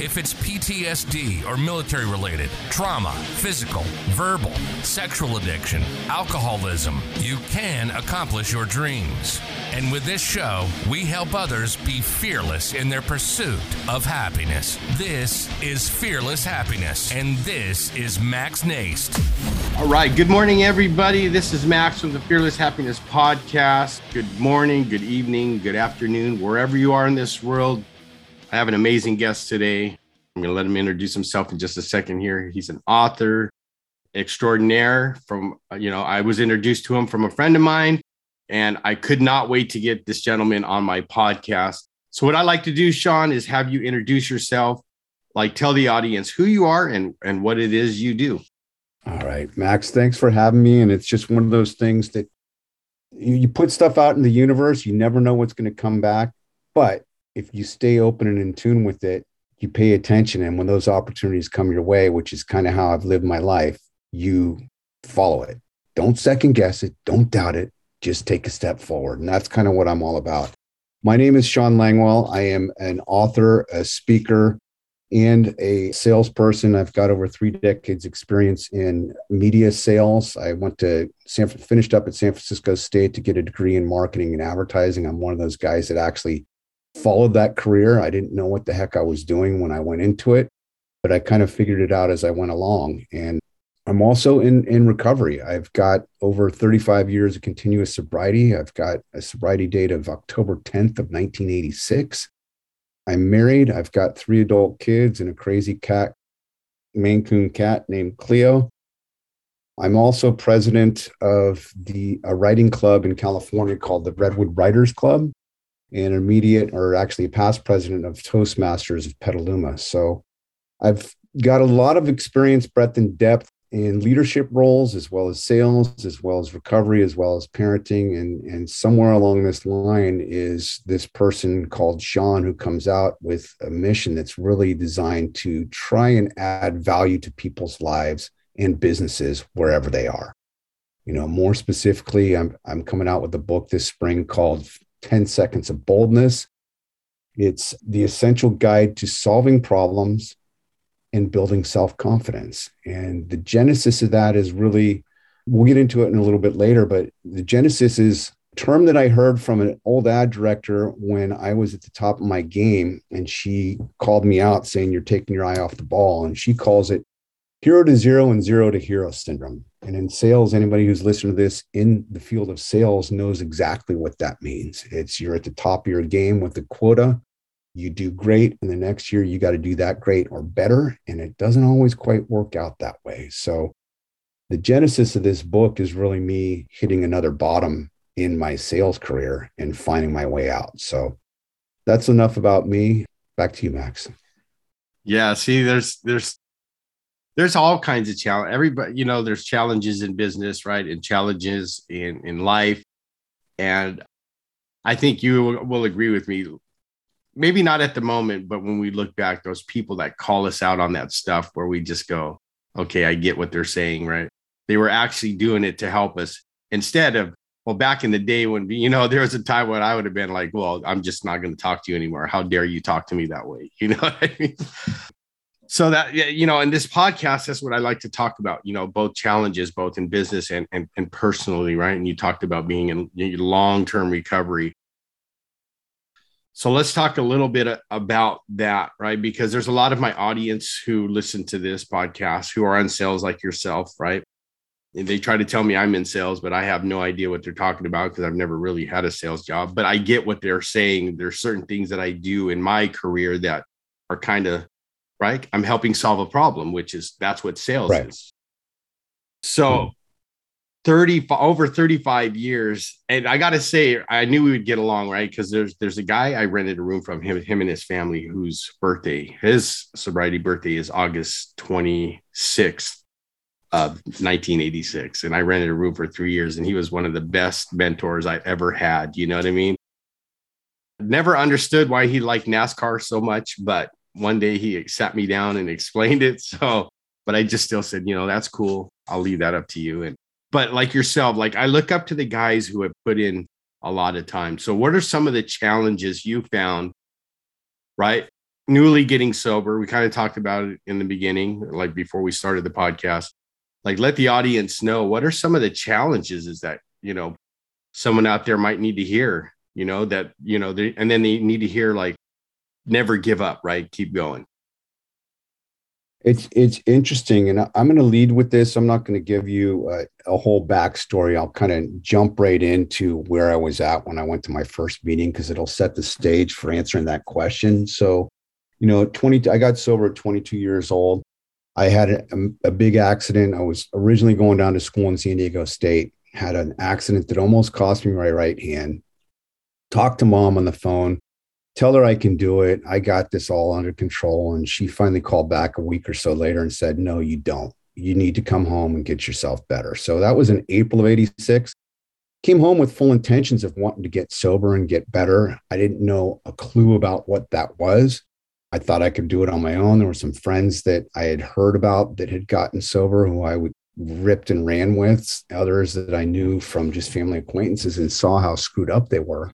If it's PTSD or military related, trauma, physical, verbal, sexual addiction, alcoholism, you can accomplish your dreams. And with this show, we help others be fearless in their pursuit of happiness. This is Fearless Happiness, and this is Max Naist. All right. Good morning, everybody. This is Max from the Fearless Happiness Podcast. Good morning, good evening, good afternoon, wherever you are in this world. I have an amazing guest today. I'm going to let him introduce himself in just a second here. He's an author extraordinaire from, uh, you know, I was introduced to him from a friend of mine, and I could not wait to get this gentleman on my podcast. So, what I like to do, Sean, is have you introduce yourself, like tell the audience who you are and, and what it is you do. All right, Max, thanks for having me. And it's just one of those things that you, you put stuff out in the universe, you never know what's going to come back. But if you stay open and in tune with it, you pay attention. And when those opportunities come your way, which is kind of how I've lived my life, you follow it. Don't second guess it. Don't doubt it. Just take a step forward. And that's kind of what I'm all about. My name is Sean Langwell. I am an author, a speaker, and a salesperson. I've got over three decades experience in media sales. I went to San finished up at San Francisco State to get a degree in marketing and advertising. I'm one of those guys that actually followed that career. I didn't know what the heck I was doing when I went into it, but I kind of figured it out as I went along. And I'm also in in recovery. I've got over 35 years of continuous sobriety. I've got a sobriety date of October 10th of 1986. I'm married. I've got three adult kids and a crazy cat, Maine Coon cat named Cleo. I'm also president of the a writing club in California called the Redwood Writers Club and immediate or actually past president of Toastmasters of Petaluma. So I've got a lot of experience, breadth, and depth in leadership roles, as well as sales, as well as recovery, as well as parenting. And, and somewhere along this line is this person called Sean who comes out with a mission that's really designed to try and add value to people's lives and businesses wherever they are. You know, more specifically, I'm, I'm coming out with a book this spring called 10 Seconds of Boldness. It's the essential guide to solving problems and building self confidence. And the genesis of that is really, we'll get into it in a little bit later, but the genesis is term that I heard from an old ad director when I was at the top of my game. And she called me out saying, You're taking your eye off the ball. And she calls it hero to zero and zero to hero syndrome. And in sales, anybody who's listening to this in the field of sales knows exactly what that means. It's you're at the top of your game with the quota. You do great, and the next year you got to do that great or better. And it doesn't always quite work out that way. So, the genesis of this book is really me hitting another bottom in my sales career and finding my way out. So, that's enough about me. Back to you, Max. Yeah, see, there's there's there's all kinds of challenge. Everybody, you know, there's challenges in business, right? And challenges in in life. And I think you will agree with me. Maybe not at the moment, but when we look back, those people that call us out on that stuff where we just go, okay, I get what they're saying, right? They were actually doing it to help us instead of, well, back in the day when, you know, there was a time when I would have been like, well, I'm just not going to talk to you anymore. How dare you talk to me that way? You know what I mean? So that you know in this podcast that's what i like to talk about you know both challenges both in business and and, and personally right and you talked about being in long-term recovery so let's talk a little bit about that right because there's a lot of my audience who listen to this podcast who are on sales like yourself right and they try to tell me I'm in sales, but I have no idea what they're talking about because I've never really had a sales job. But I get what they're saying. There's certain things that I do in my career that are kind of right. I'm helping solve a problem, which is that's what sales right. is. So mm-hmm. 30 over 35 years and i gotta say i knew we would get along right because there's there's a guy i rented a room from him him and his family whose birthday his sobriety birthday is august 26th of 1986 and i rented a room for three years and he was one of the best mentors i ever had you know what i mean never understood why he liked nascar so much but one day he sat me down and explained it so but i just still said you know that's cool i'll leave that up to you and but like yourself, like I look up to the guys who have put in a lot of time. So, what are some of the challenges you found, right? Newly getting sober. We kind of talked about it in the beginning, like before we started the podcast. Like, let the audience know what are some of the challenges is that, you know, someone out there might need to hear, you know, that, you know, they, and then they need to hear, like, never give up, right? Keep going. It's it's interesting, and I'm going to lead with this. I'm not going to give you a, a whole backstory. I'll kind of jump right into where I was at when I went to my first meeting because it'll set the stage for answering that question. So, you know, 20. I got sober at 22 years old. I had a, um, a big accident. I was originally going down to school in San Diego State. Had an accident that almost cost me my right hand. Talked to mom on the phone tell her I can do it. I got this all under control. And she finally called back a week or so later and said, No, you don't. You need to come home and get yourself better. So that was in April of 86. Came home with full intentions of wanting to get sober and get better. I didn't know a clue about what that was. I thought I could do it on my own. There were some friends that I had heard about that had gotten sober who I would ripped and ran with, others that I knew from just family acquaintances and saw how screwed up they were.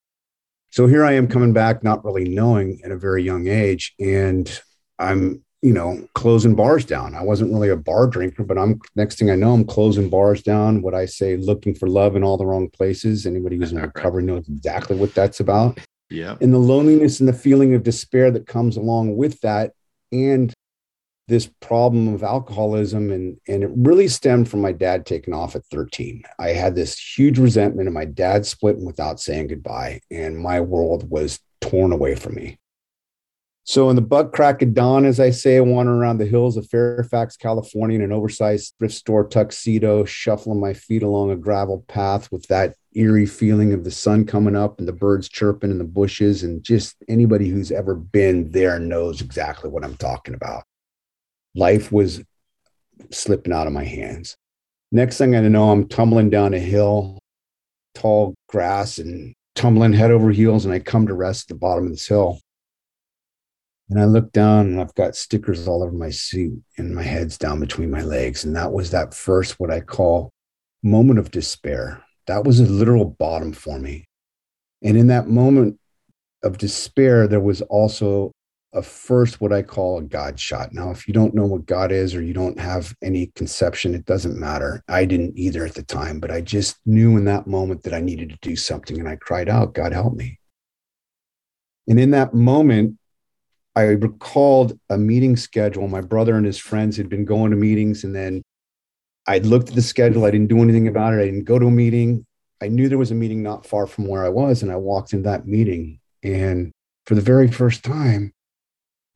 So here I am coming back, not really knowing at a very young age. And I'm, you know, closing bars down. I wasn't really a bar drinker, but I'm next thing I know, I'm closing bars down. What I say, looking for love in all the wrong places. Anybody who's in recovery knows exactly what that's about. Yeah. And the loneliness and the feeling of despair that comes along with that. And this problem of alcoholism and and it really stemmed from my dad taking off at 13 i had this huge resentment of my dad splitting without saying goodbye and my world was torn away from me. So in the butt crack of dawn as i say i around the hills of fairfax california in an oversized thrift store tuxedo shuffling my feet along a gravel path with that eerie feeling of the sun coming up and the birds chirping in the bushes and just anybody who's ever been there knows exactly what i'm talking about life was slipping out of my hands. Next thing I know, I'm tumbling down a hill, tall grass, and tumbling head over heels. And I come to rest at the bottom of this hill. And I look down and I've got stickers all over my suit and my head's down between my legs. And that was that first, what I call moment of despair. That was a literal bottom for me. And in that moment of despair, there was also a first what I call a God shot. Now, if you don't know what God is or you don't have any conception, it doesn't matter. I didn't either at the time, but I just knew in that moment that I needed to do something and I cried out, God help me. And in that moment, I recalled a meeting schedule. My brother and his friends had been going to meetings, and then I looked at the schedule. I didn't do anything about it. I didn't go to a meeting. I knew there was a meeting not far from where I was, and I walked into that meeting. And for the very first time,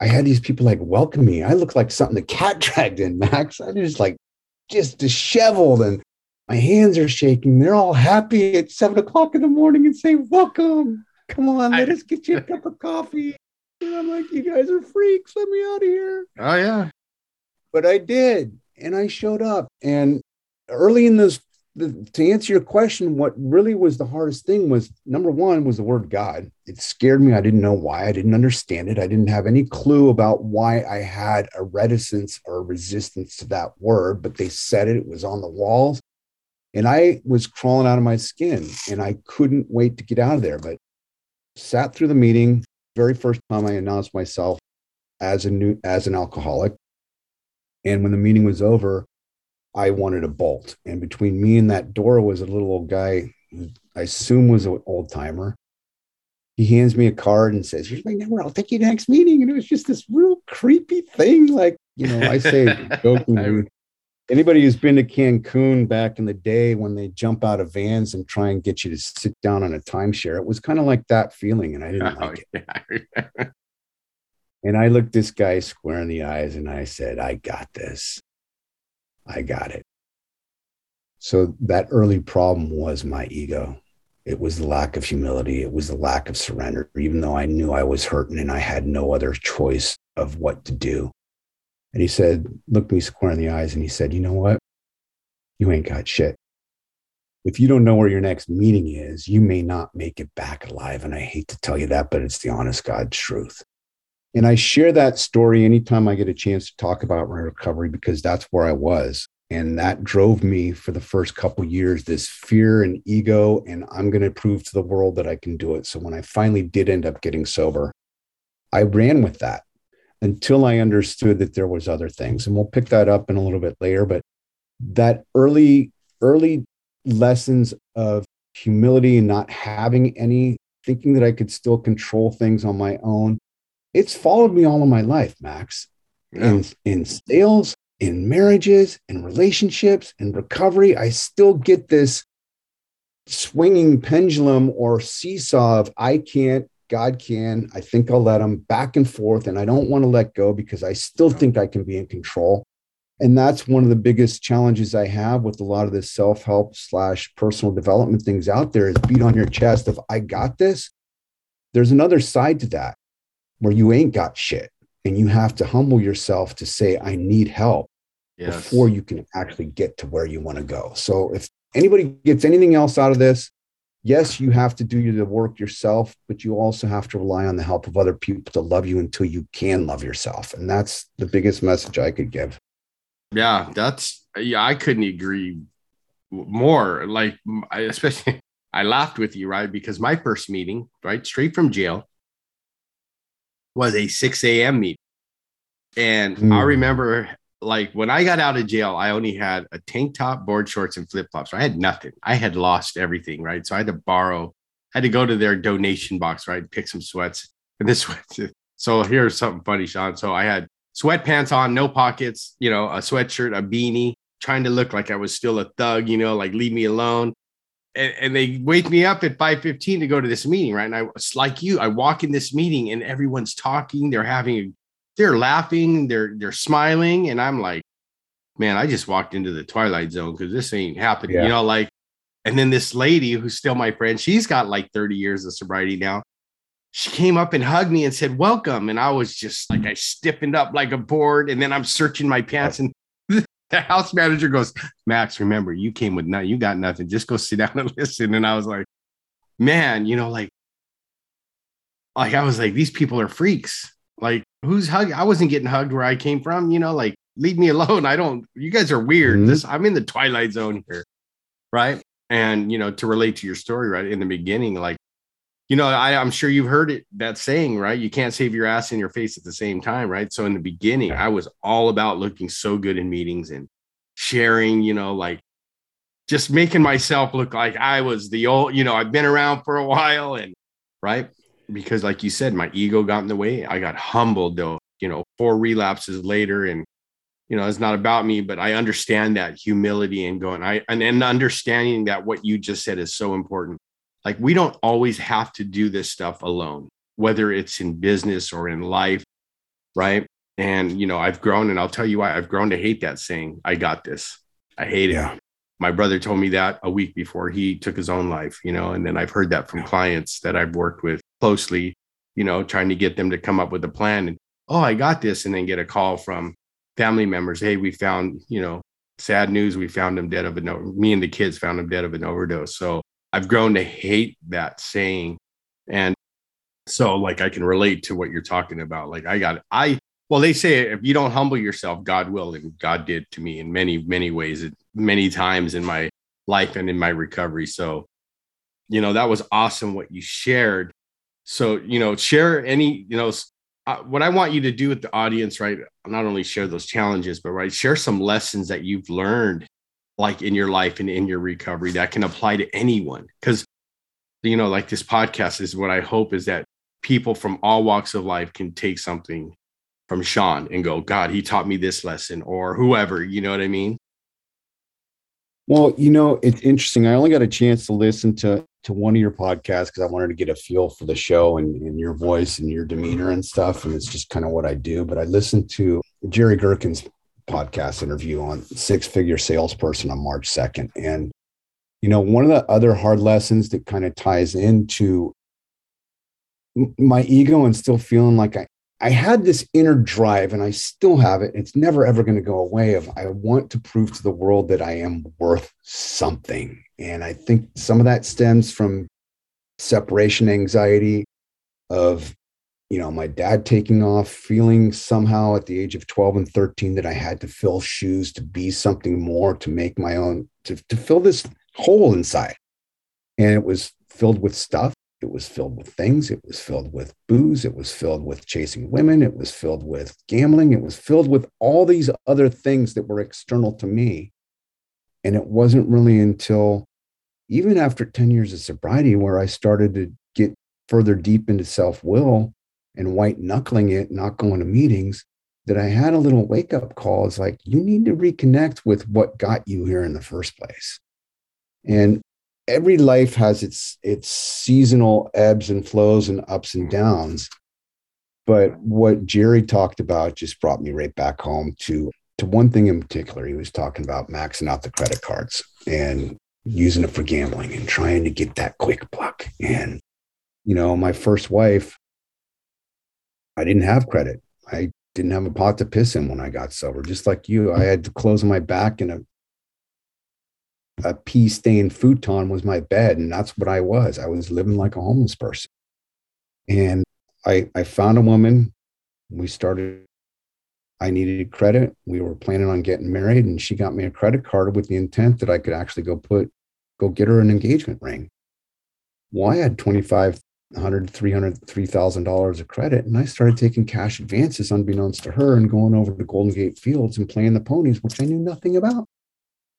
I had these people like welcome me. I look like something the cat dragged in, Max. I'm just like just disheveled and my hands are shaking. They're all happy at seven o'clock in the morning and say, Welcome. Come on, let I, us get you a cup of coffee. And I'm like, You guys are freaks. Let me out of here. Oh, yeah. But I did. And I showed up. And early in this the, to answer your question, what really was the hardest thing was number one was the word God. It scared me. I didn't know why. I didn't understand it. I didn't have any clue about why I had a reticence or resistance to that word, but they said it. It was on the walls. And I was crawling out of my skin and I couldn't wait to get out of there. But sat through the meeting. Very first time I announced myself as a new as an alcoholic. And when the meeting was over, I wanted a bolt. And between me and that door was a little old guy, I assume was an old timer. He hands me a card and says, Here's my number. I'll take you to the next meeting. And it was just this real creepy thing. Like, you know, I say jokingly, Anybody who's been to Cancun back in the day when they jump out of vans and try and get you to sit down on a timeshare, it was kind of like that feeling, and I didn't oh, like it. Yeah. and I looked this guy square in the eyes and I said, I got this. I got it. So that early problem was my ego. It was the lack of humility. It was the lack of surrender, even though I knew I was hurting and I had no other choice of what to do. And he said, looked me square in the eyes and he said, You know what? You ain't got shit. If you don't know where your next meeting is, you may not make it back alive. And I hate to tell you that, but it's the honest God's truth. And I share that story anytime I get a chance to talk about my recovery because that's where I was. And that drove me for the first couple years this fear and ego and i'm going to prove to the world that i can do it. So when i finally did end up getting sober i ran with that until i understood that there was other things. And we'll pick that up in a little bit later but that early early lessons of humility and not having any thinking that i could still control things on my own it's followed me all of my life max yeah. in in sales in marriages in relationships in recovery, I still get this swinging pendulum or seesaw of I can't, God can, I think I'll let him back and forth. And I don't want to let go because I still think I can be in control. And that's one of the biggest challenges I have with a lot of this self help slash personal development things out there is beat on your chest of I got this. There's another side to that where you ain't got shit and you have to humble yourself to say, I need help yes. before you can actually get to where you want to go. So if anybody gets anything else out of this, yes, you have to do the work yourself, but you also have to rely on the help of other people to love you until you can love yourself. And that's the biggest message I could give. Yeah, that's yeah, I couldn't agree more. Like especially I laughed with you, right? Because my first meeting, right, straight from jail, was a 6 a.m. meeting. And mm. I hmm. remember like when I got out of jail, I only had a tank top, board shorts, and flip flops. I had nothing. I had lost everything, right? So I had to borrow, I had to go to their donation box, right? Pick some sweats. And this sweats. So here's something funny, Sean. So I had sweatpants on, no pockets, you know, a sweatshirt, a beanie, trying to look like I was still a thug, you know, like leave me alone. And, and they wake me up at 5:15 to go to this meeting, right? And I was like you, I walk in this meeting and everyone's talking, they're having they're laughing, they're they're smiling, and I'm like, man, I just walked into the twilight zone because this ain't happening. Yeah. You know, like, and then this lady who's still my friend, she's got like 30 years of sobriety now. She came up and hugged me and said, Welcome. And I was just like, I stiffened up like a board. And then I'm searching my pants. And the house manager goes, Max, remember, you came with nothing. You got nothing. Just go sit down and listen. And I was like, man, you know, like, like I was like, these people are freaks. Like, who's hugging? I wasn't getting hugged where I came from. You know, like leave me alone. I don't. You guys are weird. Mm-hmm. This I'm in the twilight zone here, right? And you know, to relate to your story, right in the beginning, like you know, I, I'm sure you've heard it that saying, right? You can't save your ass and your face at the same time, right? So in the beginning, I was all about looking so good in meetings and sharing, you know, like just making myself look like I was the old, you know, I've been around for a while and right because like you said my ego got in the way i got humbled though you know four relapses later and you know it's not about me but i understand that humility and going i and, and understanding that what you just said is so important like we don't always have to do this stuff alone whether it's in business or in life right and you know i've grown and i'll tell you why i've grown to hate that saying i got this i hate it my brother told me that a week before he took his own life you know and then i've heard that from clients that i've worked with closely, you know, trying to get them to come up with a plan. And oh, I got this, and then get a call from family members. Hey, we found, you know, sad news. We found him dead of an. Me and the kids found him dead of an overdose. So I've grown to hate that saying, and so like I can relate to what you're talking about. Like I got I well, they say if you don't humble yourself, God will, and God did to me in many many ways, many times in my life and in my recovery. So, you know, that was awesome what you shared. So, you know, share any, you know, uh, what I want you to do with the audience, right? Not only share those challenges, but right, share some lessons that you've learned, like in your life and in your recovery, that can apply to anyone. Because, you know, like this podcast is what I hope is that people from all walks of life can take something from Sean and go, God, he taught me this lesson, or whoever, you know what I mean? Well, you know, it's interesting. I only got a chance to listen to to one of your podcasts because I wanted to get a feel for the show and, and your voice and your demeanor and stuff. And it's just kind of what I do. But I listened to Jerry Gherkin's podcast interview on six figure salesperson on March 2nd. And, you know, one of the other hard lessons that kind of ties into my ego and still feeling like I, I had this inner drive and I still have it. It's never ever going to go away of I want to prove to the world that I am worth something. And I think some of that stems from separation anxiety of you know my dad taking off feeling somehow at the age of 12 and 13 that I had to fill shoes to be something more to make my own to, to fill this hole inside. And it was filled with stuff it was filled with things. It was filled with booze. It was filled with chasing women. It was filled with gambling. It was filled with all these other things that were external to me. And it wasn't really until even after 10 years of sobriety where I started to get further deep into self will and white knuckling it, not going to meetings, that I had a little wake up call. It's like, you need to reconnect with what got you here in the first place. And every life has its its seasonal ebbs and flows and ups and downs but what jerry talked about just brought me right back home to to one thing in particular he was talking about maxing out the credit cards and using it for gambling and trying to get that quick buck and you know my first wife i didn't have credit i didn't have a pot to piss in when i got sober just like you i had clothes on my back and a a pea stained futon was my bed. And that's what I was. I was living like a homeless person. And I, I found a woman. We started, I needed credit. We were planning on getting married, and she got me a credit card with the intent that I could actually go put, go get her an engagement ring. Well, I had 25 100 300 $3000 of credit and i started taking cash advances unbeknownst to her and going over to golden gate fields and playing the ponies which i knew nothing about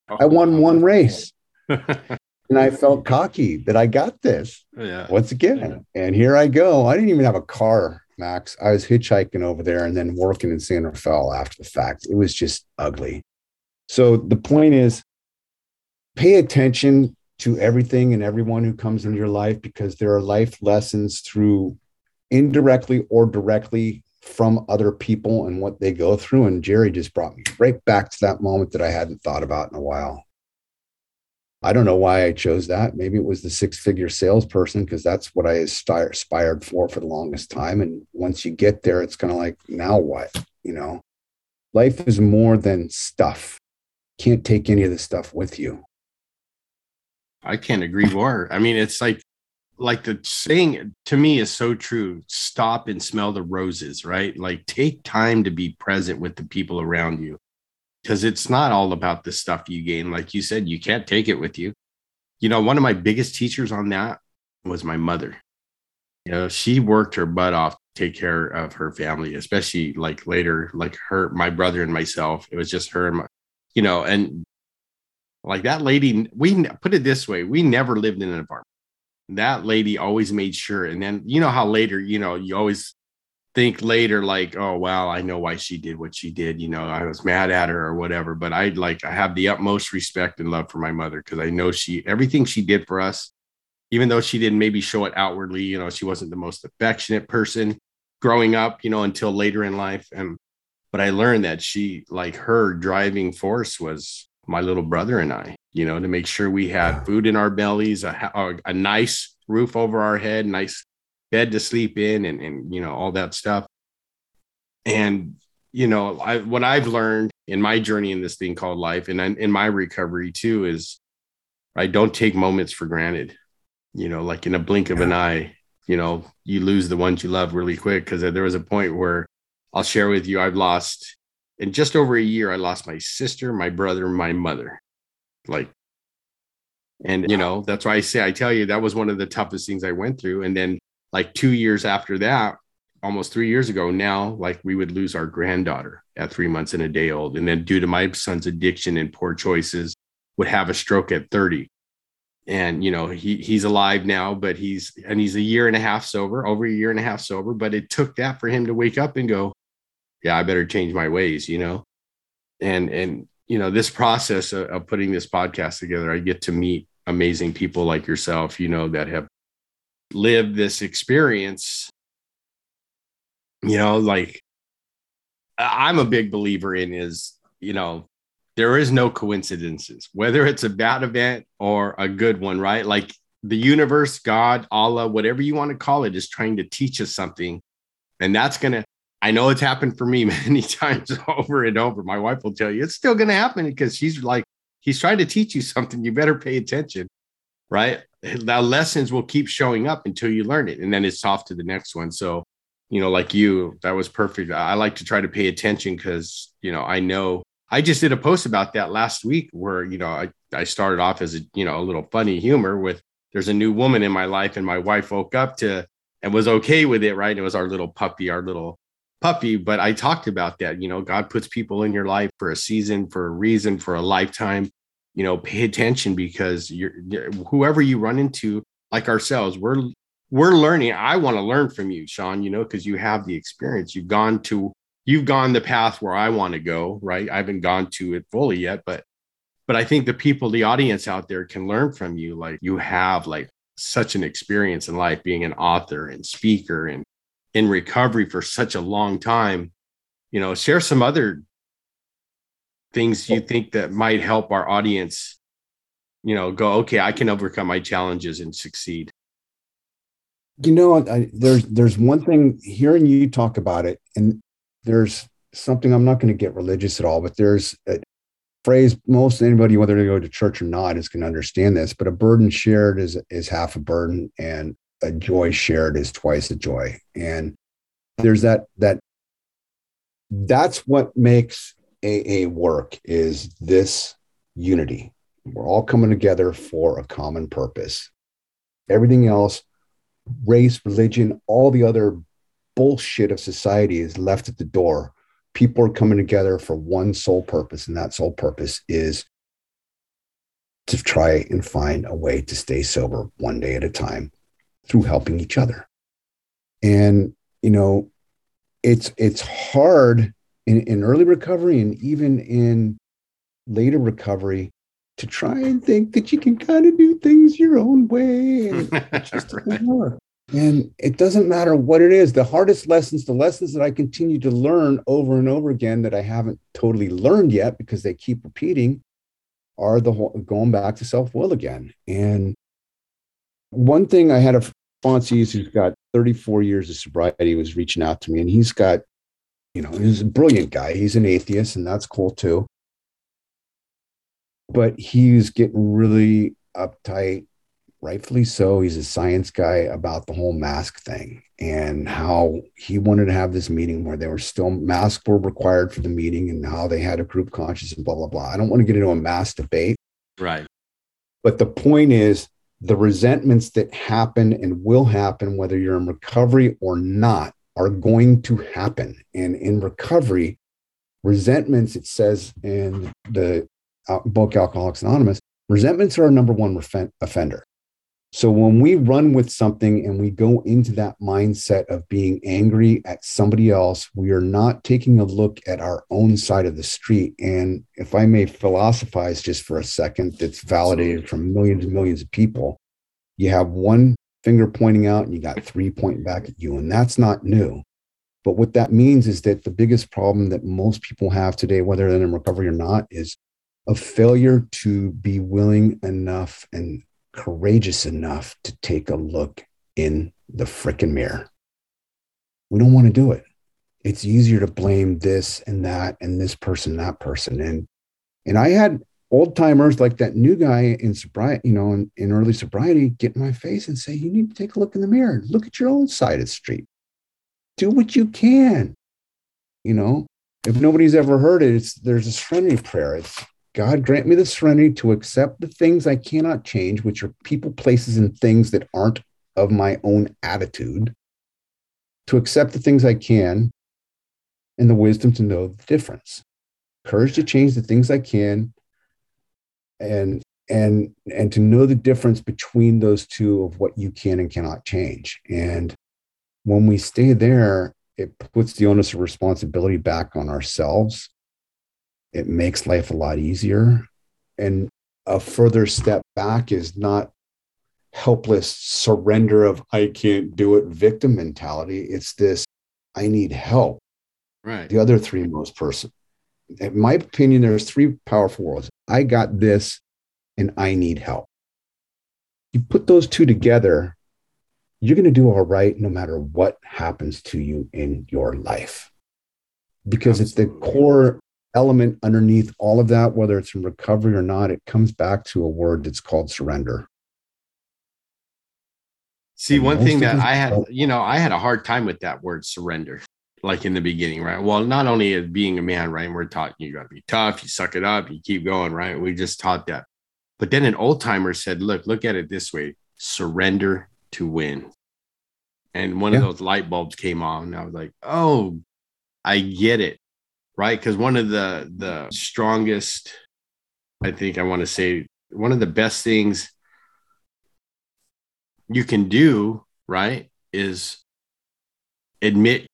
I won one race. and I felt cocky that I got this. Yeah. Once again. Yeah. And here I go. I didn't even have a car, Max. I was hitchhiking over there and then working in San Rafael after the fact. It was just ugly. So the point is pay attention to everything and everyone who comes into your life because there are life lessons through indirectly or directly from other people and what they go through. And Jerry just brought me right back to that moment that I hadn't thought about in a while. I don't know why I chose that. Maybe it was the six figure salesperson because that's what I aspired for for the longest time. And once you get there, it's kind of like, now what? You know, life is more than stuff. Can't take any of the stuff with you. I can't agree more. I mean, it's like like the saying to me is so true stop and smell the roses right? Like take time to be present with the people around you because it's not all about the stuff you gain. Like you said you can't take it with you. You know one of my biggest teachers on that was my mother. You know she worked her butt off to take care of her family especially like later like her my brother and myself. It was just her and my you know and like that lady we put it this way we never lived in an apartment that lady always made sure. And then you know how later, you know, you always think later, like, oh wow, I know why she did what she did. You know, I was mad at her or whatever. But I like I have the utmost respect and love for my mother because I know she everything she did for us, even though she didn't maybe show it outwardly, you know, she wasn't the most affectionate person growing up, you know, until later in life. And but I learned that she like her driving force was my little brother and I you know, to make sure we had food in our bellies, a, a, a nice roof over our head, nice bed to sleep in, and, and you know, all that stuff. And, you know, I, what I've learned in my journey in this thing called life and in my recovery too is I don't take moments for granted. You know, like in a blink of an eye, you know, you lose the ones you love really quick. Cause there was a point where I'll share with you, I've lost in just over a year, I lost my sister, my brother, my mother like and you know that's why i say i tell you that was one of the toughest things i went through and then like two years after that almost three years ago now like we would lose our granddaughter at three months and a day old and then due to my son's addiction and poor choices would have a stroke at 30 and you know he he's alive now but he's and he's a year and a half sober over a year and a half sober but it took that for him to wake up and go yeah i better change my ways you know and and you know, this process of, of putting this podcast together, I get to meet amazing people like yourself, you know, that have lived this experience. You know, like I'm a big believer in is, you know, there is no coincidences, whether it's a bad event or a good one, right? Like the universe, God, Allah, whatever you want to call it, is trying to teach us something. And that's going to, I know it's happened for me many times over and over. My wife will tell you it's still going to happen because she's like, he's trying to teach you something. You better pay attention, right? The lessons will keep showing up until you learn it. And then it's off to the next one. So, you know, like you, that was perfect. I like to try to pay attention because, you know, I know I just did a post about that last week where, you know, I, I started off as a, you know, a little funny humor with there's a new woman in my life and my wife woke up to and was okay with it, right? It was our little puppy, our little puppy. But I talked about that, you know, God puts people in your life for a season, for a reason, for a lifetime. You know, pay attention because you're whoever you run into, like ourselves, we're we're learning. I want to learn from you, Sean, you know, because you have the experience. You've gone to you've gone the path where I want to go, right? I haven't gone to it fully yet, but but I think the people, the audience out there can learn from you. Like you have like such an experience in life being an author and speaker and in recovery for such a long time. You know, share some other things you think that might help our audience, you know, go, okay, I can overcome my challenges and succeed. You know, I, there's there's one thing hearing you talk about it, and there's something I'm not going to get religious at all, but there's a phrase most anybody, whether they go to church or not, is going to understand this. But a burden shared is is half a burden, and a joy shared is twice a joy. And there's that that that's what makes AA work is this unity. We're all coming together for a common purpose. Everything else, race, religion, all the other bullshit of society is left at the door. People are coming together for one sole purpose, and that sole purpose is to try and find a way to stay sober one day at a time through helping each other. And you know, it's it's hard in, in early recovery and even in later recovery to try and think that you can kind of do things your own way. And it just doesn't work. And it doesn't matter what it is. The hardest lessons, the lessons that I continue to learn over and over again that I haven't totally learned yet because they keep repeating, are the whole, going back to self will again. And one thing I had a sponsee who's got 34 years of sobriety was reaching out to me, and he's got, you know, he's a brilliant guy. He's an atheist, and that's cool too. But he's getting really uptight rightfully so. He's a science guy about the whole mask thing and how he wanted to have this meeting where there were still masks were required for the meeting and how they had a group conscious and blah, blah, blah. I don't want to get into a mass debate. Right. But the point is the resentments that happen and will happen, whether you're in recovery or not, are going to happen. And in recovery, resentments, it says in the uh, book Alcoholics Anonymous, resentments are our number one offender. So when we run with something and we go into that mindset of being angry at somebody else, we are not taking a look at our own side of the street. And if I may philosophize just for a second, that's validated from millions and millions of people. You have one finger pointing out and you got three pointing back at you. And that's not new. But what that means is that the biggest problem that most people have today, whether they're in recovery or not, is a failure to be willing enough and courageous enough to take a look in the frickin' mirror. We don't want to do it. It's easier to blame this and that and this person, that person. And and I had old timers like that new guy in sobriety, you know, in, in early sobriety, get in my face and say, you need to take a look in the mirror. Look at your own side of the street. Do what you can. You know, if nobody's ever heard it, it's there's a serenity prayer. It's God grant me the serenity to accept the things I cannot change, which are people, places, and things that aren't of my own attitude, to accept the things I can, and the wisdom to know the difference. Courage to change the things I can, and and and to know the difference between those two of what you can and cannot change. And when we stay there, it puts the onus of responsibility back on ourselves it makes life a lot easier. And a further step back is not helpless surrender of I can't do it victim mentality. It's this I need help. Right. The other three most person. In my opinion, there's three powerful worlds. I got this and I need help. You put those two together, you're going to do all right no matter what happens to you in your life. Because Absolutely. it's the core element underneath all of that, whether it's in recovery or not, it comes back to a word that's called surrender. See, and one thing that I had, you know, I had a hard time with that word surrender, like in the beginning, right? Well, not only as being a man, right? And we're taught you got to be tough, you suck it up, you keep going, right? We just taught that. But then an old timer said, look, look at it this way surrender to win. And one yeah. of those light bulbs came on. And I was like, oh, I get it right? Because one of the the strongest, I think I want to say, one of the best things you can do, right, is admit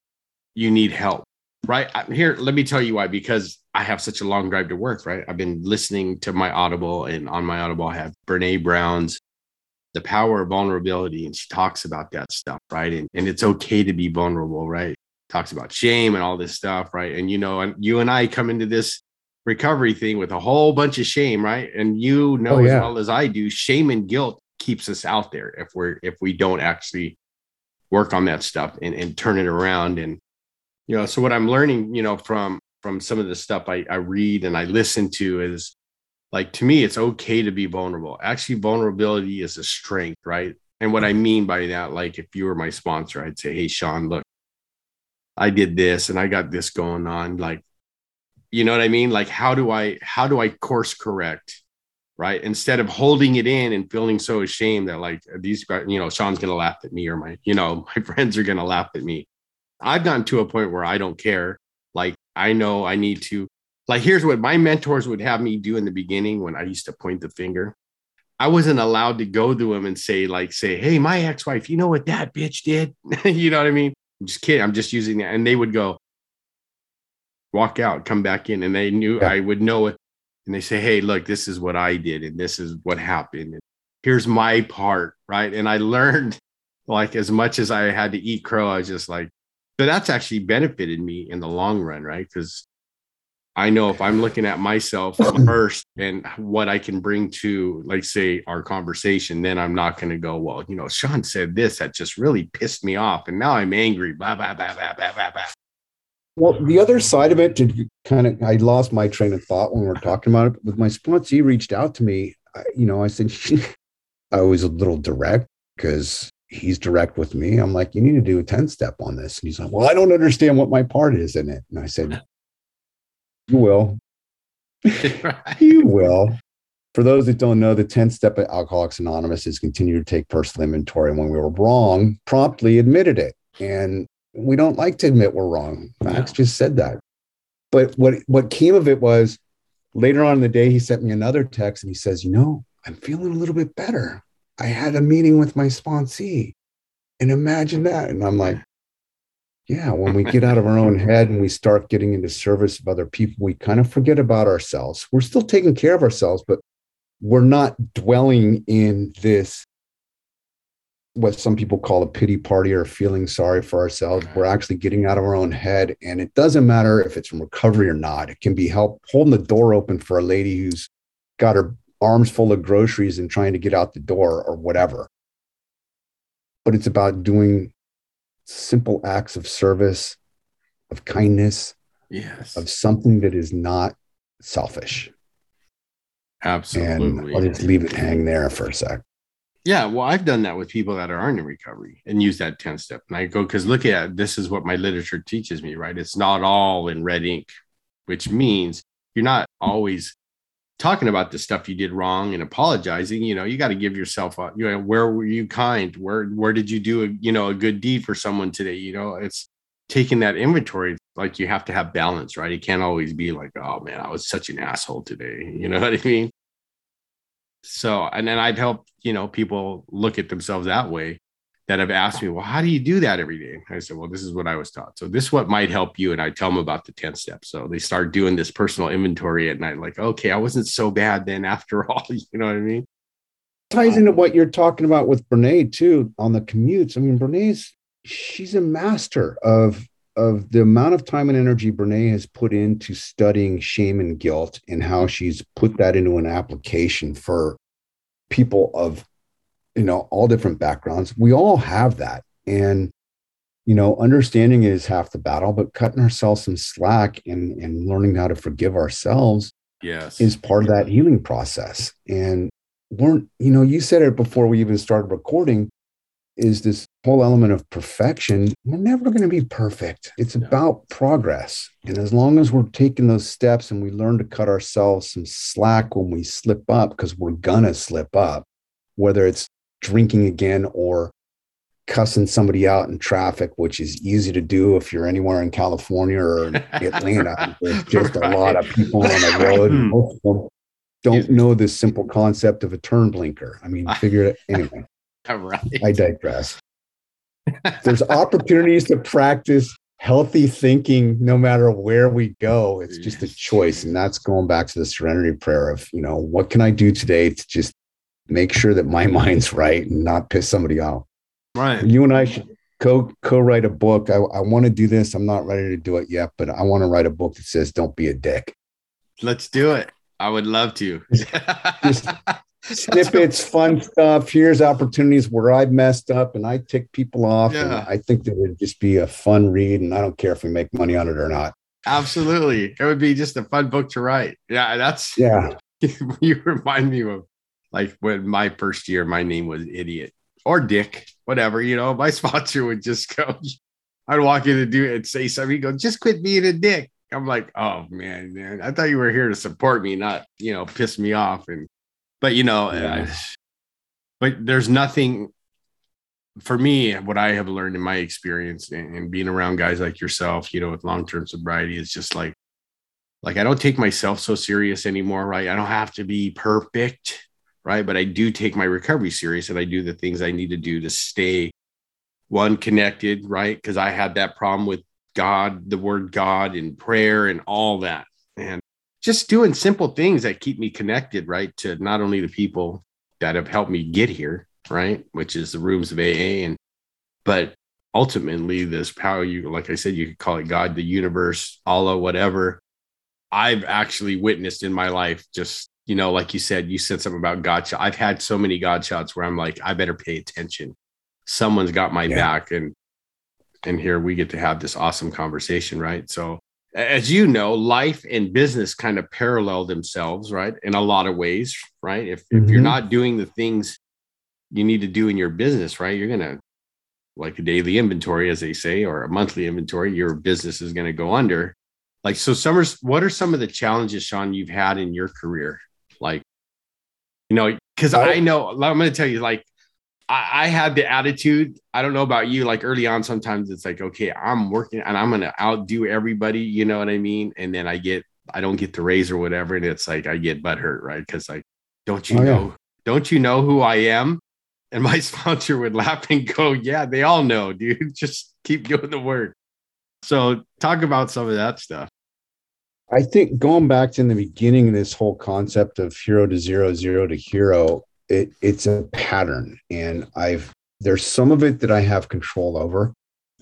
you need help, right? Here, let me tell you why. Because I have such a long drive to work, right? I've been listening to my Audible, and on my Audible, I have Brene Brown's the power of vulnerability and she talks about that stuff right and, and it's okay to be vulnerable right talks about shame and all this stuff, right? And you know, and you and I come into this recovery thing with a whole bunch of shame, right? And you know oh, yeah. as well as I do, shame and guilt keeps us out there if we're if we don't actually work on that stuff and, and turn it around. And you know, so what I'm learning, you know, from from some of the stuff I, I read and I listen to is like to me, it's okay to be vulnerable. Actually, vulnerability is a strength, right? And what I mean by that, like if you were my sponsor, I'd say, Hey, Sean, look, I did this and I got this going on. Like, you know what I mean? Like, how do I how do I course correct? Right. Instead of holding it in and feeling so ashamed that like these you know, Sean's gonna laugh at me or my, you know, my friends are gonna laugh at me. I've gotten to a point where I don't care. Like I know I need to like here's what my mentors would have me do in the beginning when I used to point the finger. I wasn't allowed to go to him and say, like, say, hey, my ex-wife, you know what that bitch did? you know what I mean? I'm just kidding. I'm just using that. And they would go, walk out, come back in. And they knew yeah. I would know it. And they say, Hey, look, this is what I did. And this is what happened. And here's my part. Right. And I learned like as much as I had to eat crow, I was just like, but that's actually benefited me in the long run. Right. Because I know if I'm looking at myself first and what I can bring to, like, say, our conversation, then I'm not going to go, well, you know, Sean said this that just really pissed me off. And now I'm angry. Blah, blah, blah, blah, blah, blah, blah. Well, the other side of it, did kind of, I lost my train of thought when we were talking about it. With my sponsee reached out to me, I, you know, I said, I was a little direct because he's direct with me. I'm like, you need to do a 10 step on this. And he's like, well, I don't understand what my part is in it. And I said, you will. you will. For those that don't know, the 10th step of Alcoholics Anonymous is continue to take personal inventory. And when we were wrong, promptly admitted it. And we don't like to admit we're wrong. Max just said that. But what, what came of it was later on in the day, he sent me another text and he says, You know, I'm feeling a little bit better. I had a meeting with my sponsee. And imagine that. And I'm like, yeah, when we get out of our own head and we start getting into service of other people, we kind of forget about ourselves. We're still taking care of ourselves, but we're not dwelling in this what some people call a pity party or feeling sorry for ourselves. We're actually getting out of our own head. And it doesn't matter if it's from recovery or not. It can be help holding the door open for a lady who's got her arms full of groceries and trying to get out the door or whatever. But it's about doing simple acts of service, of kindness, yes, of something that is not selfish. Absolutely. And I'll just leave it hang there for a sec. Yeah, well, I've done that with people that aren't in recovery and use that 10 step. And I go, because look at this is what my literature teaches me, right? It's not all in red ink, which means you're not always talking about the stuff you did wrong and apologizing you know you got to give yourself a you know where were you kind? Where where did you do a you know a good deed for someone today? You know it's taking that inventory like you have to have balance right? It can't always be like oh man i was such an asshole today. You know what i mean? So and then i'd help you know people look at themselves that way that have asked me, well, how do you do that every day? I said, well, this is what I was taught. So this is what might help you. And I tell them about the 10 steps. So they start doing this personal inventory at night, like, okay, I wasn't so bad then after all. You know what I mean? Ties into what you're talking about with Brene too on the commutes. I mean, Brene's she's a master of of the amount of time and energy Brene has put into studying shame and guilt and how she's put that into an application for people of you know all different backgrounds. We all have that. And you know understanding is half the battle but cutting ourselves some slack and and learning how to forgive ourselves yes. is part of that healing process. And weren't, you know you said it before we even started recording is this whole element of perfection we're never going to be perfect. It's about progress. And as long as we're taking those steps and we learn to cut ourselves some slack when we slip up because we're gonna slip up whether it's drinking again or cussing somebody out in traffic, which is easy to do if you're anywhere in California or Atlanta. There's just right. a lot of people on the road. Hmm. Most of them don't know this simple concept of a turn blinker. I mean, figure it out anyway. right. I digress. There's opportunities to practice healthy thinking no matter where we go. It's just a choice. And that's going back to the serenity prayer of, you know, what can I do today to just make sure that my mind's right and not piss somebody off. Right. You and I should co co-write a book. I, I want to do this. I'm not ready to do it yet, but I want to write a book that says "Don't be a dick." Let's do it. I would love to. Just snippets, fun stuff. Here's opportunities where I've messed up and I tick people off. Yeah. And I think that would just be a fun read, and I don't care if we make money on it or not. Absolutely, it would be just a fun book to write. Yeah, that's yeah. you remind me of like when my first year, my name was Idiot or Dick, whatever. You know, my sponsor would just go, I'd walk in and do it and say something. He'd go, just quit being a dick. I'm like, oh man, man, I thought you were here to support me, not you know, piss me off. And but you know, yeah. uh, but there's nothing for me. What I have learned in my experience and, and being around guys like yourself, you know, with long term sobriety, is just like, like I don't take myself so serious anymore, right? I don't have to be perfect right? But I do take my recovery serious and I do the things I need to do to stay one connected, right? Because I had that problem with God, the word God and prayer and all that. And just doing simple things that keep me connected, right? To not only the people that have helped me get here, right? Which is the rooms of AA and but ultimately this power you like I said, you could call it God, the universe, Allah, whatever. I've actually witnessed in my life just you know, like you said, you said something about God shot. I've had so many God shots where I'm like, I better pay attention. Someone's got my yeah. back, and and here we get to have this awesome conversation, right? So, as you know, life and business kind of parallel themselves, right? In a lot of ways, right? If mm-hmm. if you're mm-hmm. not doing the things you need to do in your business, right, you're gonna like a daily inventory, as they say, or a monthly inventory, your business is going to go under. Like, so, Summers, what are some of the challenges, Shawn, you've had in your career? Like, you know, because I know I'm going to tell you, like, I, I had the attitude. I don't know about you. Like early on, sometimes it's like, okay, I'm working and I'm going to outdo everybody. You know what I mean? And then I get, I don't get the raise or whatever, and it's like I get butthurt, right? Because like, don't you oh, know? Yeah. Don't you know who I am? And my sponsor would laugh and go, "Yeah, they all know, dude. Just keep doing the work." So, talk about some of that stuff. I think going back to in the beginning, this whole concept of hero to zero, zero to hero, it, it's a pattern. And I've, there's some of it that I have control over,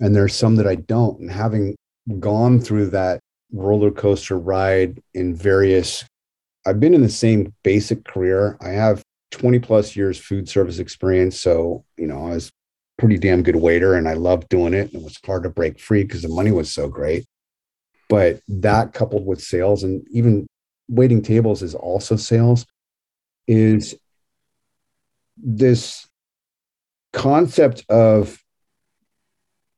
and there's some that I don't. And having gone through that roller coaster ride in various, I've been in the same basic career. I have 20 plus years food service experience. So, you know, I was pretty damn good waiter and I loved doing it. And it was hard to break free because the money was so great. But that coupled with sales and even waiting tables is also sales is this concept of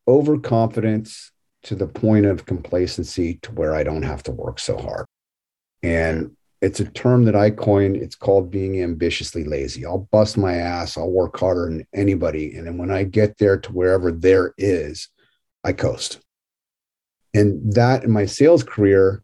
overconfidence to the point of complacency to where I don't have to work so hard. And it's a term that I coined. It's called being ambitiously lazy. I'll bust my ass. I'll work harder than anybody. And then when I get there to wherever there is, I coast. And that in my sales career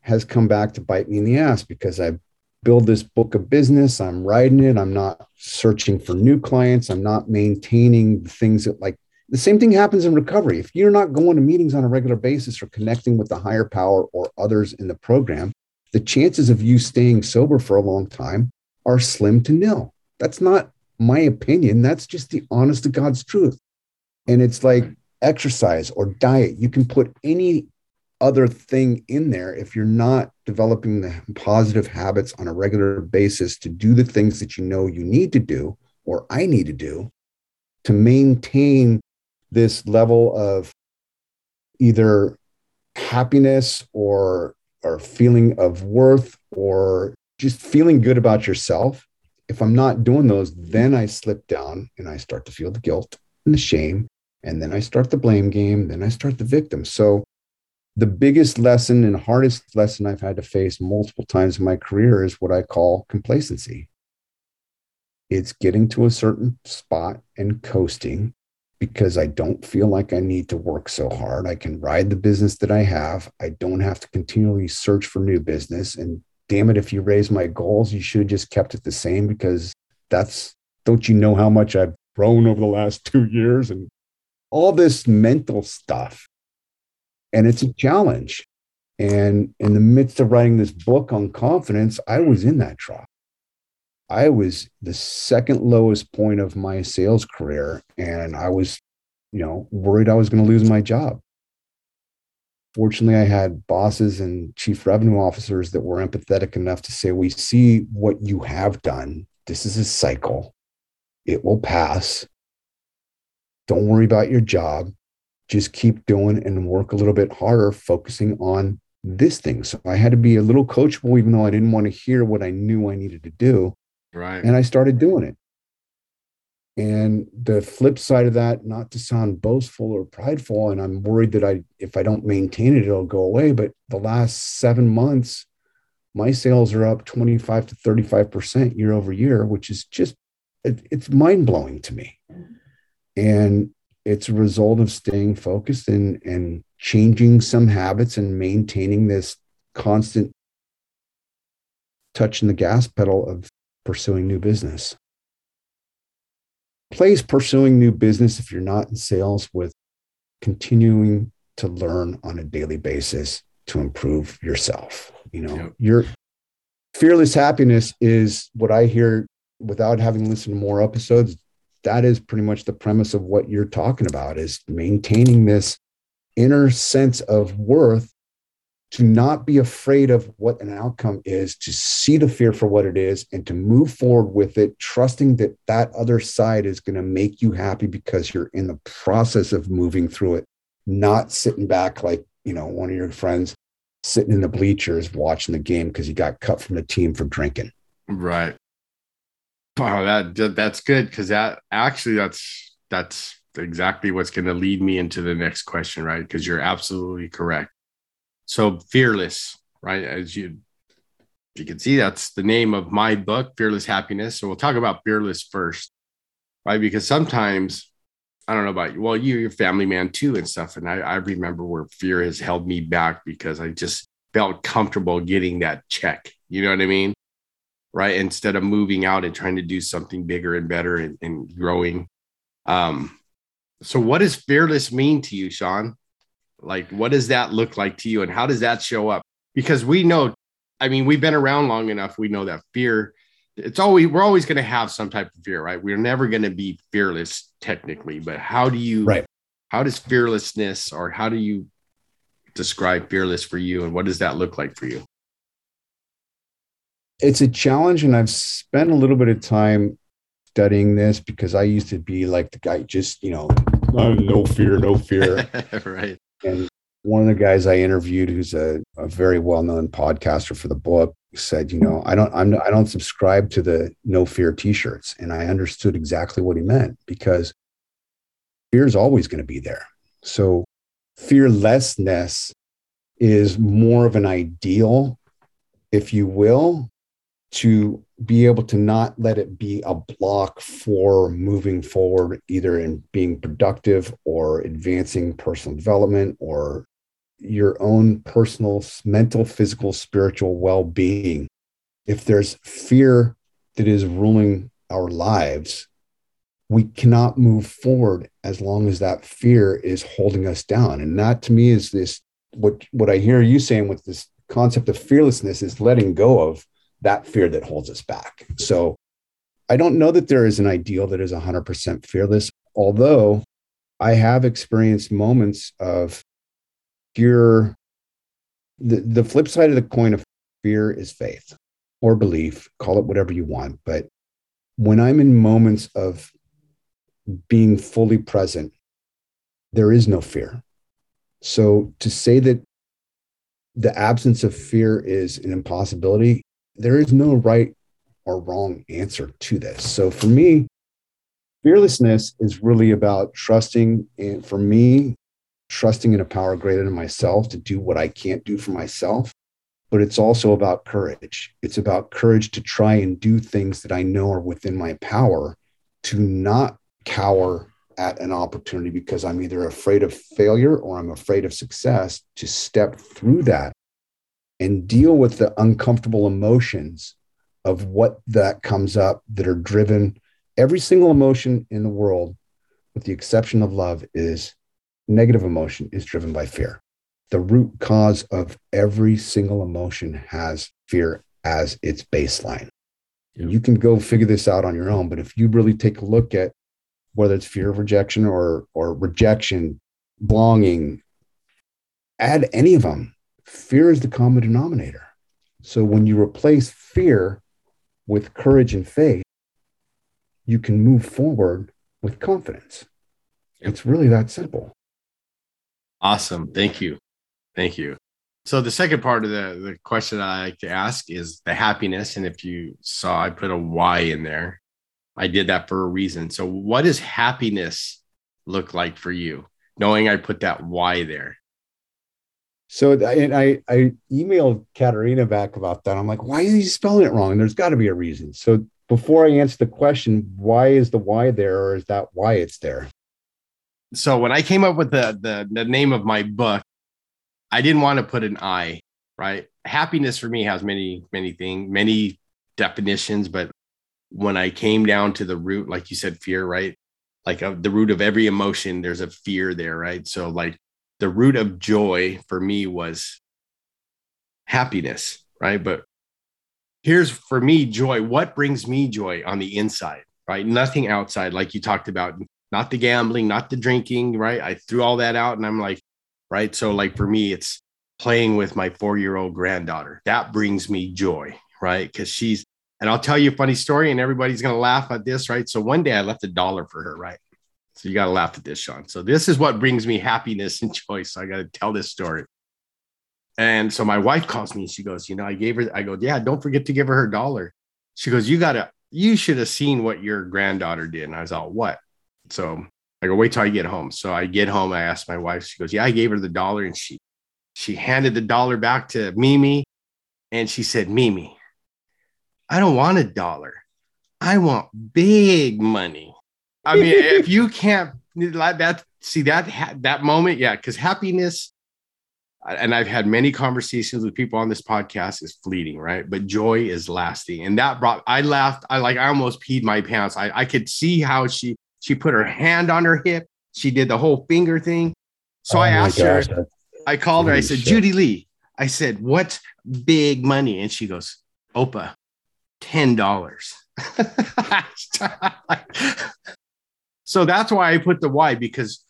has come back to bite me in the ass because I've build this book of business. I'm writing it. I'm not searching for new clients. I'm not maintaining the things that like the same thing happens in recovery. If you're not going to meetings on a regular basis or connecting with the higher power or others in the program, the chances of you staying sober for a long time are slim to nil. That's not my opinion. That's just the honest to God's truth. And it's like exercise or diet. You can put any other thing in there if you're not developing the positive habits on a regular basis to do the things that you know you need to do or I need to do to maintain this level of either happiness or or feeling of worth or just feeling good about yourself if i'm not doing those then i slip down and i start to feel the guilt and the shame and then i start the blame game then i start the victim so the biggest lesson and hardest lesson I've had to face multiple times in my career is what I call complacency. It's getting to a certain spot and coasting because I don't feel like I need to work so hard. I can ride the business that I have. I don't have to continually search for new business. And damn it, if you raise my goals, you should have just kept it the same because that's, don't you know how much I've grown over the last two years and all this mental stuff and it's a challenge. And in the midst of writing this book on confidence, I was in that trough. I was the second lowest point of my sales career, and I was, you know, worried I was going to lose my job. Fortunately, I had bosses and chief revenue officers that were empathetic enough to say, We see what you have done. This is a cycle, it will pass. Don't worry about your job just keep doing and work a little bit harder, focusing on this thing. So I had to be a little coachable, even though I didn't want to hear what I knew I needed to do. Right. And I started doing it. And the flip side of that, not to sound boastful or prideful, and I'm worried that I, if I don't maintain it, it'll go away. But the last seven months, my sales are up 25 to 35% year over year, which is just, it, it's mind blowing to me. Mm-hmm. And it's a result of staying focused and and changing some habits and maintaining this constant touching the gas pedal of pursuing new business. Place pursuing new business if you're not in sales with continuing to learn on a daily basis to improve yourself. You know, yep. your fearless happiness is what I hear without having listened to more episodes that is pretty much the premise of what you're talking about is maintaining this inner sense of worth to not be afraid of what an outcome is to see the fear for what it is and to move forward with it trusting that that other side is going to make you happy because you're in the process of moving through it not sitting back like you know one of your friends sitting in the bleachers watching the game because he got cut from the team for drinking. Right Wow, that that's good because that actually that's that's exactly what's going to lead me into the next question, right? Because you're absolutely correct. So fearless, right? As you you can see, that's the name of my book, Fearless Happiness. So we'll talk about fearless first, right? Because sometimes I don't know about you. Well, you, you're a family man too, and stuff. And I, I remember where fear has held me back because I just felt comfortable getting that check. You know what I mean? Right? Instead of moving out and trying to do something bigger and better and, and growing. Um, so what does fearless mean to you, Shawn? Like, what does that look like to you and how does that show up? Because we know, I mean, we've been around long enough. We know that fear, it's always, we're always going to have some type of fear, right? We're never going to be fearless technically, but how do you, right? How does fearlessness or how do you describe fearless for you and what does that look like for you? It's a challenge and i've spent a little bit of time studying this because i used to be like the guy just you know no fear no fear. Right. And one of the guys i interviewed who's a, a very well-known podcaster for the book said you know i don't I'm, i don't subscribe to the no fear t-shirts. And i understood exactly what he meant because fear is always going to be there. So fearlessness is more of an ideal if you will to be able to not let it be a block for moving forward, either in being productive or advancing personal development or your own personal mental, physical, spiritual well being. if there's fear that is ruling our lives, we cannot move forward as long as that fear is holding us down. And that to me is this what what I hear you saying with this concept of fearlessness is letting go of that fear that holds us back. So I don't know that there is an ideal that is 100% fearless, although I have experienced moments of pure. The, the flip side of the coin of fear is faith or belief, call it whatever you want. But when I'm in moments of being fully present, there is no fear. So to say that the absence of fear is an impossibility, there is no right or wrong answer to this. So for me, fearlessness is really about trusting and for me, trusting in a power greater than myself to do what I can't do for myself. But it's also about courage. It's about courage to try and do things that I know are within my power to not cower at an opportunity because I'm either afraid of failure or I'm afraid of success to step through that and deal with the uncomfortable emotions of what that comes up that are driven every single emotion in the world with the exception of love is negative emotion is driven by fear the root cause of every single emotion has fear as its baseline yeah. you can go figure this out on your own but if you really take a look at whether it's fear of rejection or or rejection belonging add any of them fear is the common denominator so when you replace fear with courage and faith, you can move forward with confidence. It's really that simple. Awesome. Thank you. Thank you. So the second part of the, the question I like to ask is the happiness. And if you saw, I put a Y in there. I did that for a reason. So what does happiness look like for you? Knowing I put that Y there. So and I I emailed Katerina back about that. I'm like, why are you spelling it wrong? And there's got to be a reason. So before I answer the question, why is the Y there, or is that why it's there? So when I came up with the the, the name of my book, I didn't want to put an I. Right, happiness for me has many many things, many definitions, but when I came down to the root, like you said, fear, right? Like uh, the root of every emotion, there's a fear there, right? So like the root of joy for me was happiness, right? But here's for me joy. What brings me joy on the inside, right? Nothing outside, like you talked about, not the gambling, not the drinking, right? I threw all that out and I'm like, right? So, like for me, it's playing with my four year old granddaughter. That brings me joy, right? Because she's, and I'll tell you a funny story and everybody's going to laugh at this, right? So, one day I left a dollar for her, right? So you got to laugh at this, Shawn. So this is what brings me happiness and joy. So I got to tell this story. And so my wife calls me. And she goes, you know, I gave her. I go, yeah, don't forget to give her her dollar. She goes, you got to. You should have seen what your granddaughter did. And I was all, what? So I go, wait till I get home. So I get home. I ask my wife. She goes, yeah, I gave her the dollar, and she she handed the dollar back to Mimi, and she said, Mimi, I don't want a dollar. I want big money. I mean, if you can't like that, see that that moment, yeah, because happiness, and I've had many conversations with people on this podcast, is fleeting, right? But joy is lasting, and that brought. I laughed. I like. I almost peed my pants. I I could see how she she put her hand on her hip. She did the whole finger thing. So oh I asked gosh, her. I called her. I said, shit. Judy Lee. I said, "What's big money?" And she goes, "Opa, ten dollars." So that's why I put the why because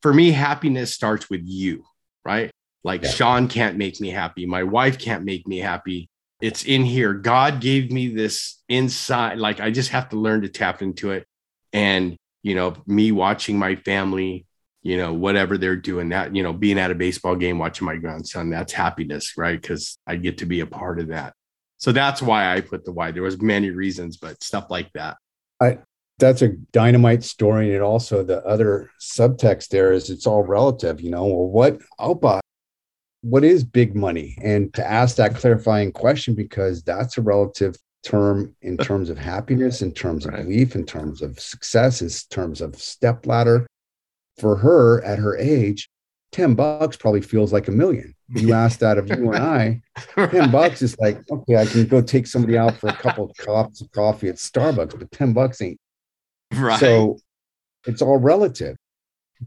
for me, happiness starts with you, right? Like yeah. Shawn can't make me happy. My wife can't make me happy. It's in here. God gave me this inside. Like I just have to learn to tap into it. And, you know, me watching my family, you know, whatever they're doing, that, you know, being at a baseball game, watching my grandson, that's happiness, right? Because I get to be a part of that. So that's why I put the why. There was many reasons, but stuff like that. I that's a dynamite story. And also the other subtext there is it's all relative, you know, well, what Opa, what is big money? And to ask that clarifying question, because that's a relative term in terms of happiness, in terms of right. belief, in terms of success, in terms of step ladder. For her at her age, 10 bucks probably feels like a million. You asked that of you and I, 10 bucks is like, okay, I can go take somebody out for a couple of cups of coffee at Starbucks, but 10 bucks ain't. Right. So it's all relative.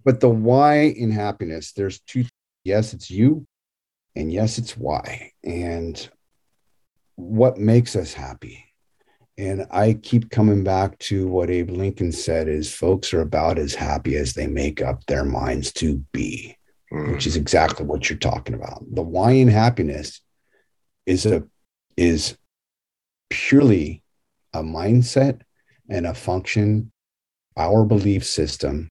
But the why in happiness, there's two. Yes, it's you, and yes, it's why. And what makes us happy? And I keep coming back to what Abe Lincoln said is folks are about as happy as they make up their minds to be, Mm. which is exactly what you're talking about. The why in happiness is a is purely a mindset and a function, our belief system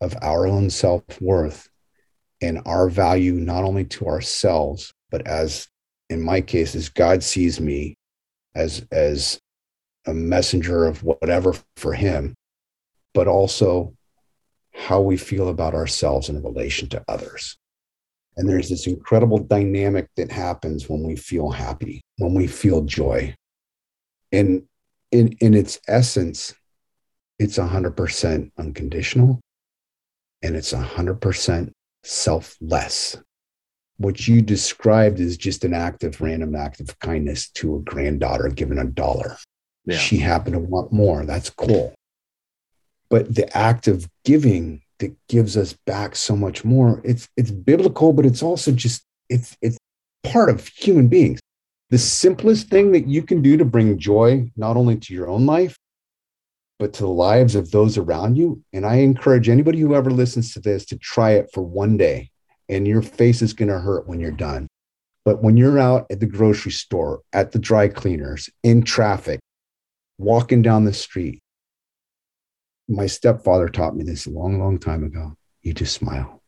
of our own self-worth and our value not only to ourselves, but as in my case, as God sees me as as a messenger of whatever for him, but also how we feel about ourselves in relation to others. And there's this incredible dynamic that happens when we feel happy, when we feel joy. And in, in its essence, it's 100% unconditional and it's 100% selfless. What you described is just an act of random act of kindness to a granddaughter given a dollar. Yeah. She happened to want more. That's cool. But the act of giving that gives us back so much more, it's it's biblical, but it's also just it's it's part of human beings. The simplest thing that you can do to bring joy not only to your own life, but to the lives of those around you. And I encourage anybody who ever listens to this to try it for one day. And your face is going to hurt when you're done. But when you're out at the grocery store, at the dry cleaners, in traffic, walking down the street, my stepfather taught me this a long, long time ago. You just smile.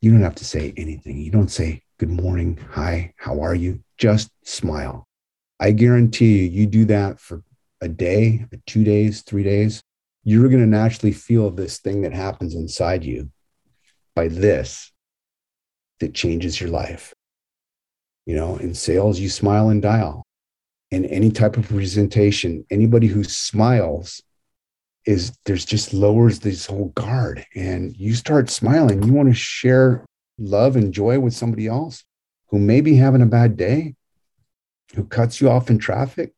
You don't have to say anything. You don't say, Good morning. Hi. How are you? Just smile. I guarantee you, you do that for a day, two days, three days, you're going to naturally feel this thing that happens inside you by this that changes your life. You know, in sales, you smile and dial. In any type of presentation, anybody who smiles is there's just lowers this whole guard and you start smiling. You want to share love and joy with somebody else who may be having a bad day, who cuts you off in traffic.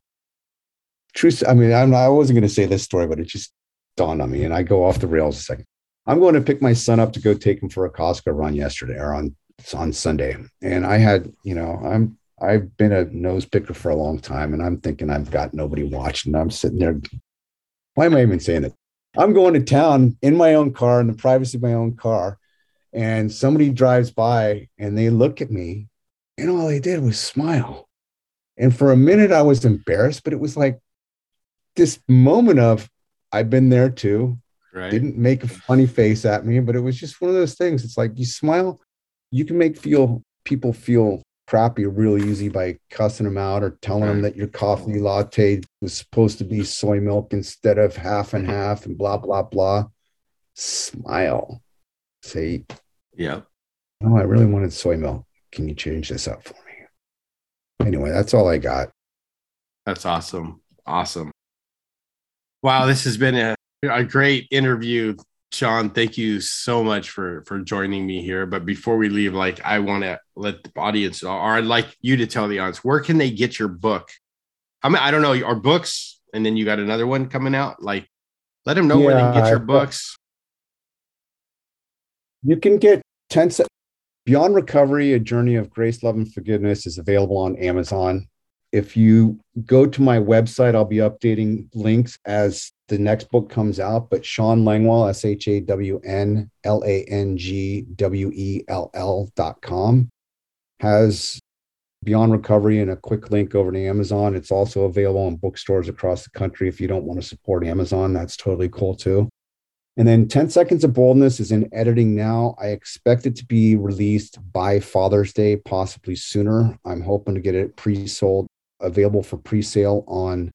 Truth, I mean, I'm, I wasn't going to say this story, but it just dawned on me, and I go off the rails a second. I'm going to pick my son up to go take him for a Costco run yesterday or on on Sunday, and I had, you know, I'm I've been a nose picker for a long time, and I'm thinking I've got nobody watching. I'm sitting there. Why am I even saying it? I'm going to town in my own car in the privacy of my own car, and somebody drives by and they look at me, and all they did was smile. And for a minute, I was embarrassed, but it was like this moment of I've been there too. Right. Didn't make a funny face at me, but it was just one of those things. It's like you smile, you can make feel people feel crappy real easy by cussing them out or telling them that your coffee latte was supposed to be soy milk instead of half and mm-hmm. half and blah blah blah. Smile. Say, yeah. oh, I really wanted soy milk. Can you change this up for me? Anyway, that's all I got. That's awesome. Awesome. Wow, this has been a, a great interview, Shawn. Thank you so much for for joining me here. But before we leave, like I want to let the audience know, or I'd like you to tell the audience where can they get your book? I mean, I don't know, our books, and then you got another one coming out. Like, let them know where they can get your I- uh, books. You can get 10 se- Beyond Recovery, A Journey of Grace, Love, and Forgiveness is available on Amazon. If you go to my website, I'll be updating links as the next book comes out. But Shawn Langwell, S H A W N L A N G W E L L dot com, has Beyond Recovery and a quick link over to Amazon. It's also available in bookstores across the country. If you don't want to support Amazon, that's totally cool too. And then 10 Seconds of Boldness is in editing now. I expect it to be released by Father's Day, possibly sooner. I'm hoping to get it pre sold, available for pre sale on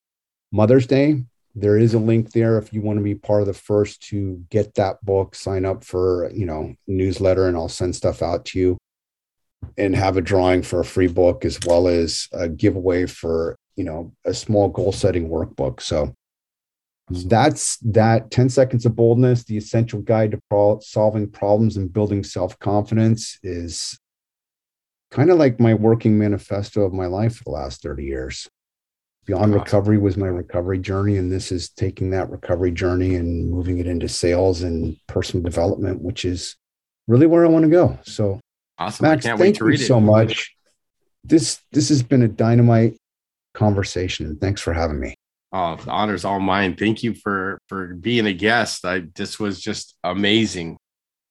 Mother's Day. There is a link there if you want to be part of the first to get that book, sign up for, you know, newsletter and I'll send stuff out to you and have a drawing for a free book as well as a giveaway for, you know, a small goal setting workbook. So That's that 10 seconds of boldness, the essential guide to pro- solving problems and building self confidence is kind of like my working manifesto of my life for the last 30 years. Beyond recovery was my recovery journey. And this is taking that recovery journey and moving it into sales and personal development, which is really where I want to go. So, awesome. Max, thank you so much. This this has been a dynamite conversation. Thanks for having me. Oh, the honor's all mine. Thank you for for being a guest. I this was just amazing.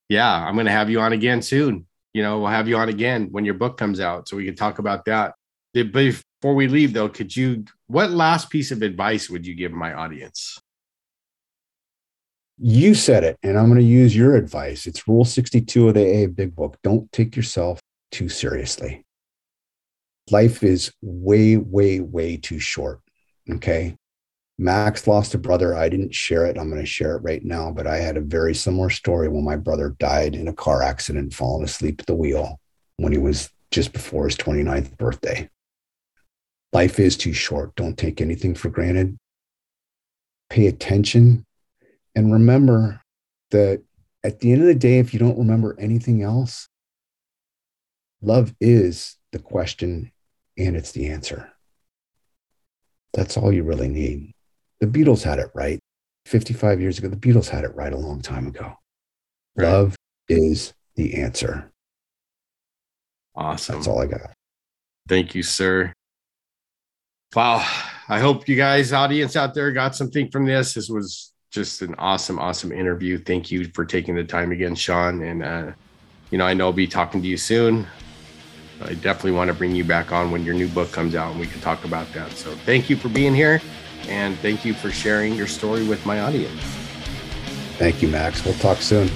Yeah, I'm to have you on again soon. You know, we'll have you on again when your book comes out, so we can talk about that. Before we leave, though, could you? What last piece of advice would you give my audience? You said it, and I'm going to use your advice. It's Rule 62 of the AA Big Book. Don't take yourself too seriously. Life is way, way, way too short. Okay. Max lost a brother. I didn't share it. I'm going to share it right now, but I had a very similar story when my brother died in a car accident, falling asleep at the wheel when he was just before his 29th birthday. Life is too short. Don't take anything for granted. Pay attention and remember that at the end of the day, if you don't remember anything else, love is the question and it's the answer. That's all you really need. The Beatles had it right 55 years ago. The Beatles had it right a long time ago. Right. Love is the answer. Awesome. That's all I got. Thank you, sir. Wow. I hope you guys, audience out there, got something from this. This was just an awesome, awesome interview. Thank you for taking the time again, Shawn. And, uh, you know, I know I'll be talking to you soon. I definitely want to bring you back on when your new book comes out and we can talk about that. So thank you for being here. And thank you for sharing your story with my audience. Thank you, Max. We'll talk soon.